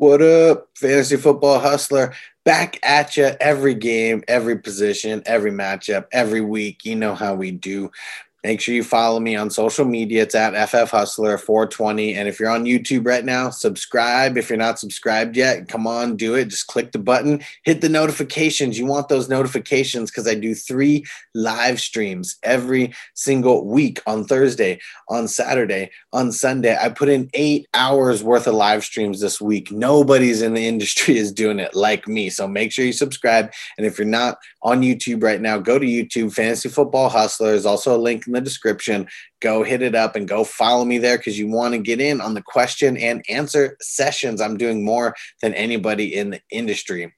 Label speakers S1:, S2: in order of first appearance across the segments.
S1: What up, fantasy football hustler? Back at you every game, every position, every matchup, every week. You know how we do. Make sure you follow me on social media. It's at FF Hustler 420. And if you're on YouTube right now, subscribe. If you're not subscribed yet, come on, do it. Just click the button, hit the notifications. You want those notifications because I do three live streams every single week on Thursday, on Saturday, on Sunday. I put in eight hours worth of live streams this week. Nobody's in the industry is doing it like me. So make sure you subscribe. And if you're not on YouTube right now, go to YouTube. Fantasy Football Hustler is also a link in the description. Go hit it up and go follow me there because you want to get in on the question and answer sessions. I'm doing more than anybody in the industry.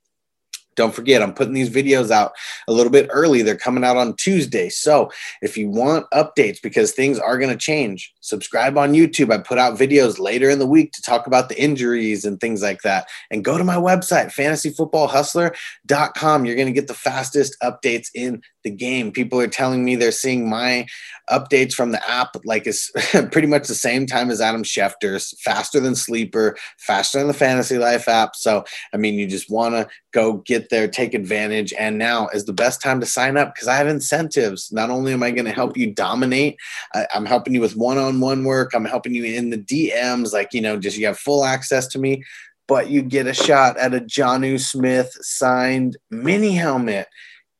S1: Don't forget, I'm putting these videos out a little bit early. They're coming out on Tuesday. So if you want updates, because things are going to change, subscribe on YouTube. I put out videos later in the week to talk about the injuries and things like that. And go to my website, fantasyfootballhustler.com. You're going to get the fastest updates in the game. People are telling me they're seeing my updates from the app like it's pretty much the same time as Adam Schefter's, faster than Sleeper, faster than the Fantasy Life app. So, I mean, you just want to go get there, take advantage. And now is the best time to sign up because I have incentives. Not only am I going to help you dominate, I, I'm helping you with one on one work, I'm helping you in the DMs, like, you know, just you have full access to me. But you get a shot at a Jonnu Smith signed mini helmet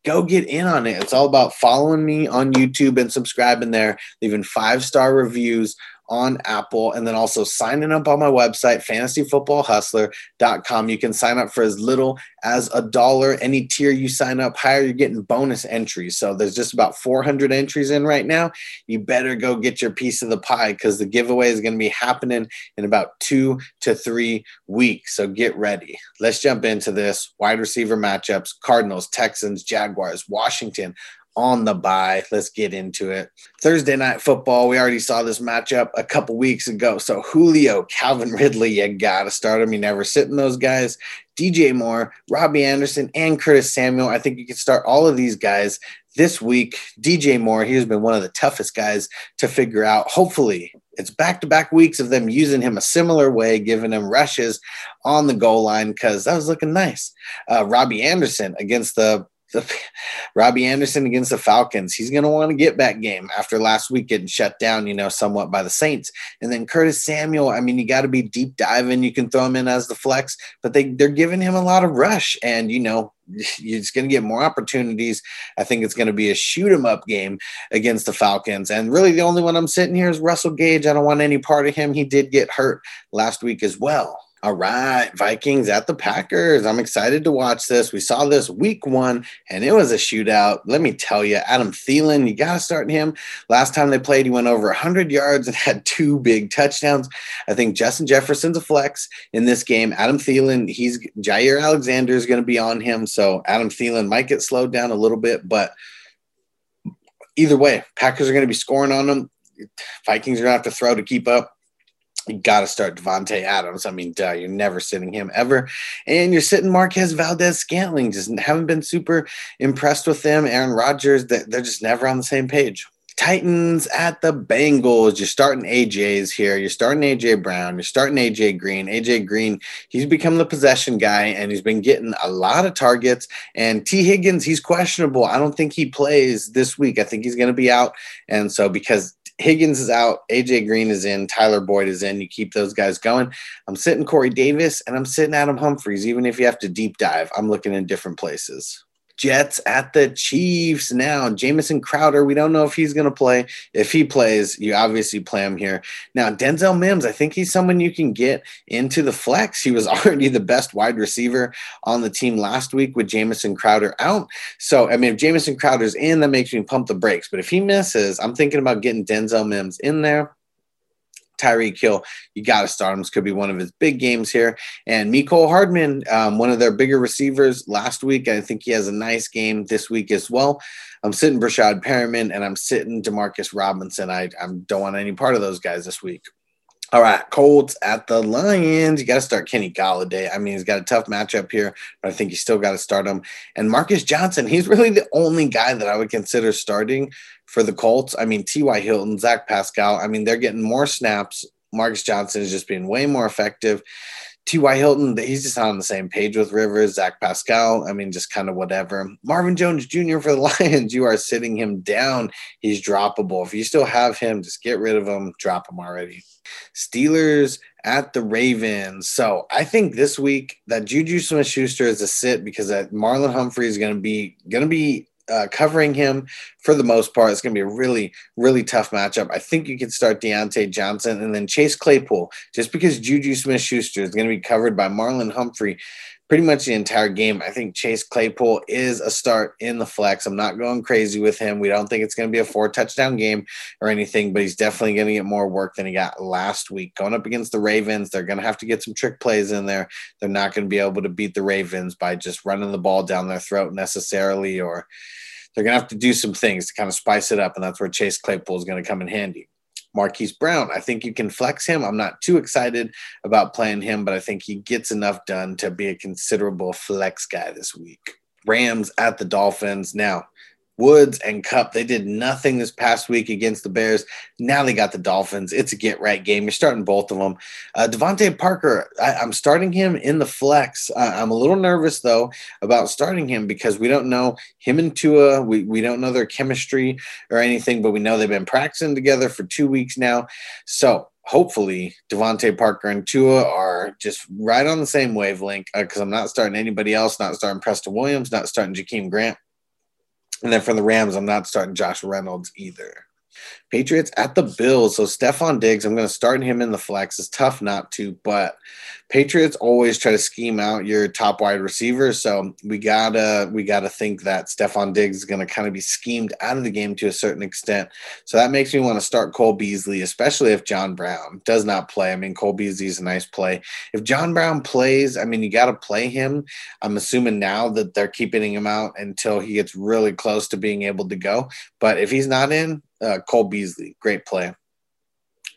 S1: go get in on it. It's all about following me on YouTube and subscribing there, leaving five star reviews on Apple, and then also signing up on my website, fantasyfootballhustler.com. You can sign up for as little as a dollar. Any tier you sign up higher, you're getting bonus entries. So there's just about 400 entries in right now. You better go get your piece of the pie because the giveaway is going to be happening in about two to three weeks. So get ready. Let's jump into this wide receiver matchups Cardinals, Texans, Jaguars, Washington, on the bye. Let's get into it. Thursday night football. We already saw this matchup a couple weeks ago. So Julio, Calvin Ridley, you got to start him. You never sit in those guys. DJ Moore, Robbie Anderson, and Curtis Samuel. I think you can start all of these guys this week. DJ Moore, he has been one of the toughest guys to figure out. Hopefully, it's back to back weeks of them using him a similar way, giving him rushes on the goal line because that was looking nice. Uh, Robbie Anderson against the the Robbie Anderson against the Falcons. He's going to want to get back game after last week getting shut down, you know, somewhat by the Saints. And then Curtis Samuel, I mean, you got to be deep diving. You can throw him in as the flex, but they, they're giving him a lot of rush. And, you know, you're going to get more opportunities. I think it's going to be a shoot 'em up game against the Falcons. And really, the only one I'm sitting here is Russell Gage. I don't want any part of him. He did get hurt last week as well. All right, Vikings at the Packers. I'm excited to watch this. We saw this week one, and it was a shootout. Let me tell you, Adam Thielen, you got to start him. Last time they played, he went over 100 yards and had two big touchdowns. I think Justin Jefferson's a flex in this game. Adam Thielen, he's Jaire Alexander is going to be on him. So Adam Thielen might get slowed down a little bit, but either way, Packers are going to be scoring on them. Vikings are going to have to throw to keep up you got to start Davante Adams. I mean, duh, you're never sitting him ever. And you're sitting Marquez Valdes-Scantling. Just haven't been super impressed with them. Aaron Rodgers, they're just never on the same page. Titans at the Bengals. You're starting AJ's here. You're starting AJ Brown. You're starting AJ Green. AJ Green, he's become the possession guy and he's been getting a lot of targets. And Tee Higgins, he's questionable. I don't think he plays this week. I think he's going to be out. And so, because Higgins is out, AJ Green is in, Tyler Boyd is in. You keep those guys going. I'm sitting Corey Davis and I'm sitting Adam Humphries. Even if you have to deep dive, I'm looking in different places. Jets at the Chiefs now. Jamison Crowder, we don't know if he's going to play. If he plays, you obviously play him here. Now, Denzel Mims, I think he's someone you can get into the flex. He was already the best wide receiver on the team last week with Jamison Crowder out. So, I mean, if Jamison Crowder's in, that makes me pump the brakes. But if he misses, I'm thinking about getting Denzel Mims in there. Tyreek Hill, you got to start him. This could be one of his big games here. And Mecole Hardman, um, one of their bigger receivers last week. I think he has a nice game this week as well. I'm sitting Breshad Perriman and I'm sitting Demarcus Robinson. I, I don't want any part of those guys this week. All right, Colts at the Lions. You got to start Kenny Golladay. I mean, he's got a tough matchup here, but I think you still got to start him. And Marcus Johnson, he's really the only guy that I would consider starting for the Colts. I mean, T.Y. Hilton, Zach Pascal, I mean, they're getting more snaps. Marcus Johnson is just being way more effective. T.Y. Hilton, he's just on the same page with Rivers, Zach Pascal. I mean, just kind of whatever. Marvin Jones Jr. for the Lions, you are sitting him down. He's droppable. If you still have him, just get rid of him, drop him already. Steelers at the Ravens. So I think this week that Juju Smith Schuster is a sit because that Marlon Humphrey is going to be going to be uh, covering him for the most part. It's going to be a really, really tough matchup. I think you can start Diontae Johnson and then Chase Claypool, just because Juju Smith Schuster is going to be covered by Marlon Humphrey pretty much the entire game. I think Chase Claypool is a start in the flex. I'm not going crazy with him. We don't think it's going to be a four touchdown game or anything, but he's definitely going to get more work than he got last week. Going up against the Ravens, they're going to have to get some trick plays in there. They're not going to be able to beat the Ravens by just running the ball down their throat necessarily, or they're going to have to do some things to kind of spice it up. And that's where Chase Claypool is going to come in handy. Marquise Brown. I think you can flex him. I'm not too excited about playing him, but I think he gets enough done to be a considerable flex guy this week. Rams at the Dolphins. Now, Woods and Kupp, they did nothing this past week against the Bears. Now they got the Dolphins. It's a get right game. You're starting both of them. Uh, DeVante Parker, I, am starting him in the flex. Uh, I'm a little nervous, though, about starting him because we don't know him and Tua. We, we don't know their chemistry or anything, but we know they've been practicing together for two weeks now. So hopefully DeVante Parker and Tua are just right on the same wavelength because uh, I'm not starting anybody else, not starting Preston Williams, not starting Jakeem Grant. And then for the Rams, I'm not starting Josh Reynolds either. Patriots at the Bills. So Stefon Diggs, I'm going to start him in the flex. It's tough not to, but Patriots always try to scheme out your top wide receivers. So we gotta we gotta think that Stefon Diggs is going to kind of be schemed out of the game to a certain extent. So that makes me want to start Cole Beasley, especially if John Brown does not play. I mean, Cole Beasley is a nice play. If John Brown plays, I mean, you got to play him. I'm assuming now that they're keeping him out until he gets really close to being able to go. But if he's not in, uh, Cole Beasley, great play.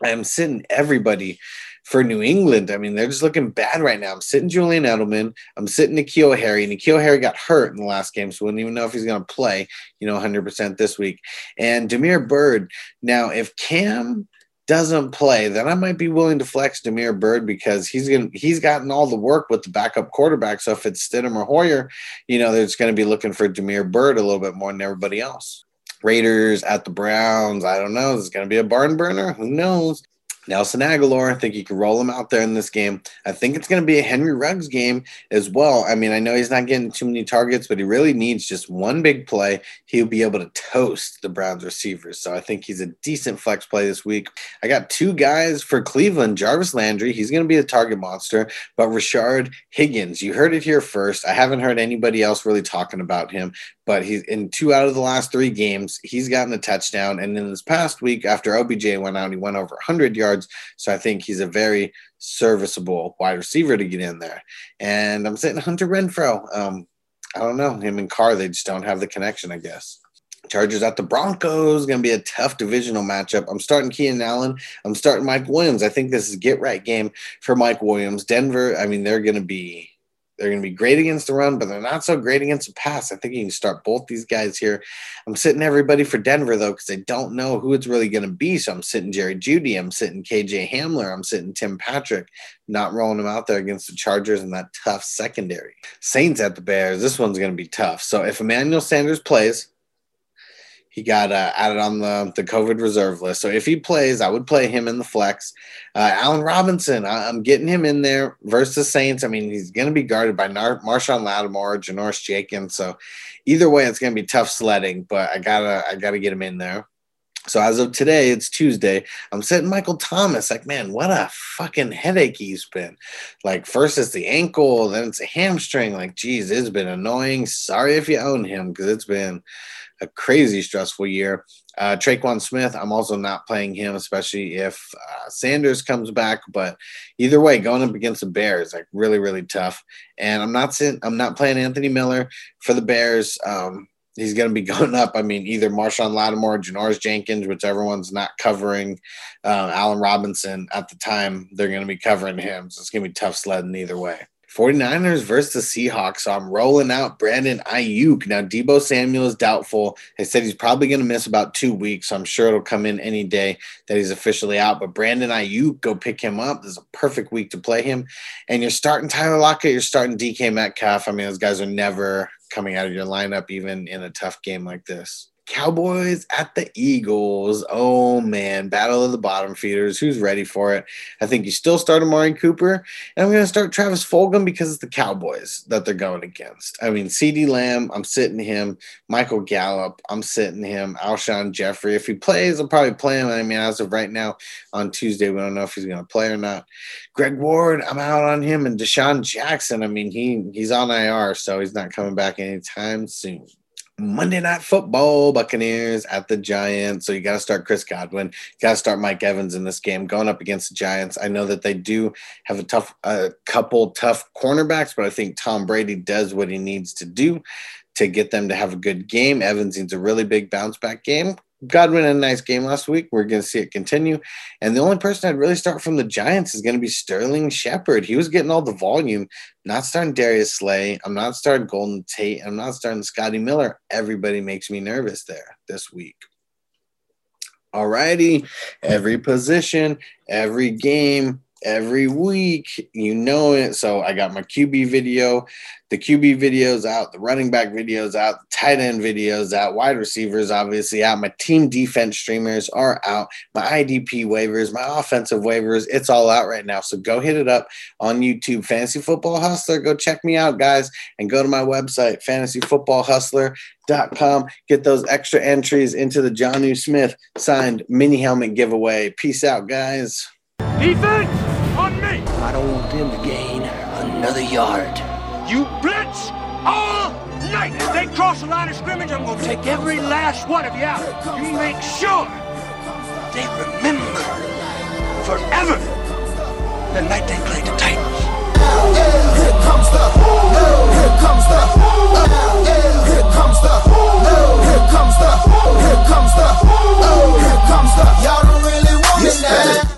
S1: I am sitting everybody for New England. I mean, they're just looking bad right now. I'm sitting Julian Edelman. I'm sitting N'Keal Harry. N'Keal Harry got hurt in the last game, so we don't even know if he's going to play, you know, 100% this week. And Damiere Byrd. Now, if Cam doesn't play, then I might be willing to flex Damiere Byrd because he's going he's gotten all the work with the backup quarterback. So if it's Stidham or Hoyer, you know, they're just going to be looking for Damiere Byrd a little bit more than everybody else. Raiders at the Browns. I don't know. Is this going to be a barn burner? Who knows? Nelson Agholor, I think you can roll him out there in this game. I think it's going to be a Henry Ruggs game as well. I mean, I know he's not getting too many targets, but he really needs just one big play. He'll be able to toast the Browns receivers. So I think he's a decent flex play this week. I got two guys for Cleveland Jarvis Landry, he's going to be a target monster, but Rashard Higgins, you heard it here first. I haven't heard anybody else really talking about him, but he's in two out of the last three games, he's gotten a touchdown. And in this past week, after OBJ went out, he went over 100 yards. So I think he's a very serviceable wide receiver to get in there. And I'm saying Hunter Renfrow. Um, I don't know. Him and Carr, they just don't have the connection, I guess. Chargers at the Broncos, going to be a tough divisional matchup. I'm starting Keenan Allen. I'm starting Mike Williams. I think this is a get right game for Mike Williams. Denver, I mean, they're going to be they're going to be great against the run, but they're not so great against the pass. I think you can start both these guys here. I'm sitting everybody for Denver though, because I don't know who it's really going to be. So I'm sitting Jerry Jeudy. I'm sitting KJ Hamler, I'm sitting Tim Patrick, not rolling them out there against the Chargers and that tough secondary. Saints at the Bears. This one's going to be tough. So if Emmanuel Sanders plays, he got uh, added on the, the COVID reserve list. So if he plays, I would play him in the flex. Uh, Allen Robinson, I, am getting him in there versus Saints. I mean, he's going to be guarded by Nar- Marshon Lattimore, Janoris Jenkins. So either way, it's going to be tough sledding, but I gotta I gotta get him in there. So as of today, it's Tuesday. I'm sitting Michael Thomas. Like, man, what a fucking headache he's been. Like, first it's the ankle, then it's a hamstring. Like, geez, it's been annoying. Sorry if you own him because it's been a crazy stressful year. Uh, Tre'Quan Smith, I'm also not playing him, especially if uh, Sanders comes back. But either way, going up against the Bears, like really, really tough. And I'm not I'm not playing Anthony Miller for the Bears. Um, he's going to be going up. I mean, either Marshon Lattimore, Janoris Jenkins, whichever one's not covering uh, Allen Robinson at the time, they're going to be covering him. So it's going to be tough sledding either way. 49ers versus the Seahawks. So I'm rolling out Brandon Aiyuk. Now, Deebo Samuel is doubtful. They said he's probably going to miss about two weeks. So I'm sure it'll come in any day that he's officially out. But Brandon Aiyuk, go pick him up. This is a perfect week to play him. And you're starting Tyler Lockett, you're starting DK Metcalf. I mean, those guys are never coming out of your lineup, even in a tough game like this. Cowboys at the Eagles. Oh man, battle of the bottom feeders. Who's ready for it? I think you still start Amari Cooper, and I'm going to start Travis Fulgham because it's the Cowboys that they're going against. I mean, CeeDee Lamb, I'm sitting him. Michael Gallup, I'm sitting him. Alshon Jeffery, if he plays, I'll probably play him. I mean, as of right now on Tuesday, we don't know if he's going to play or not. Greg Ward, I'm out on him, and DeSean Jackson. I mean, he he's on IR, so he's not coming back anytime soon. Monday Night Football, Buccaneers at the Giants. So you got to start Chris Godwin. You got to start Mike Evans in this game going up against the Giants. I know that they do have a tough, a couple tough cornerbacks, but I think Tom Brady does what he needs to do to get them to have a good game. Evans needs a really big bounce back game. Godwin had a nice game last week. We're going to see it continue. And the only person I'd really start from the Giants is going to be Sterling Shepard. He was getting all the volume. Not starting Darius Slay. I'm not starting Golden Tate. I'm not starting Scotty Miller. Everybody makes me nervous there this week. Alrighty, every position, every game, every week. You know it. So I got my QB video, the QB videos out, the running back videos out, the tight end videos out, wide receivers obviously out. My team defense streamers are out. My IDP waivers, my offensive waivers, it's all out right now. So go hit it up on YouTube, Fantasy Football Hustler. Go check me out, guys, and go to my website, fantasyfootballhustler.com. Get those extra entries into the Jonnu Smith signed mini helmet giveaway. Peace out, guys.
S2: Defense.
S3: I don't want them to gain another yard.
S2: You blitz all night. If they cross the line of scrimmage, I'm going to take every last one of you out. You make sure they remember forever the night they played the Titans.
S3: Here comes the, here comes the, here comes the, here comes the, here
S4: comes the,
S3: here
S4: comes the, y'all don't really want it
S3: now.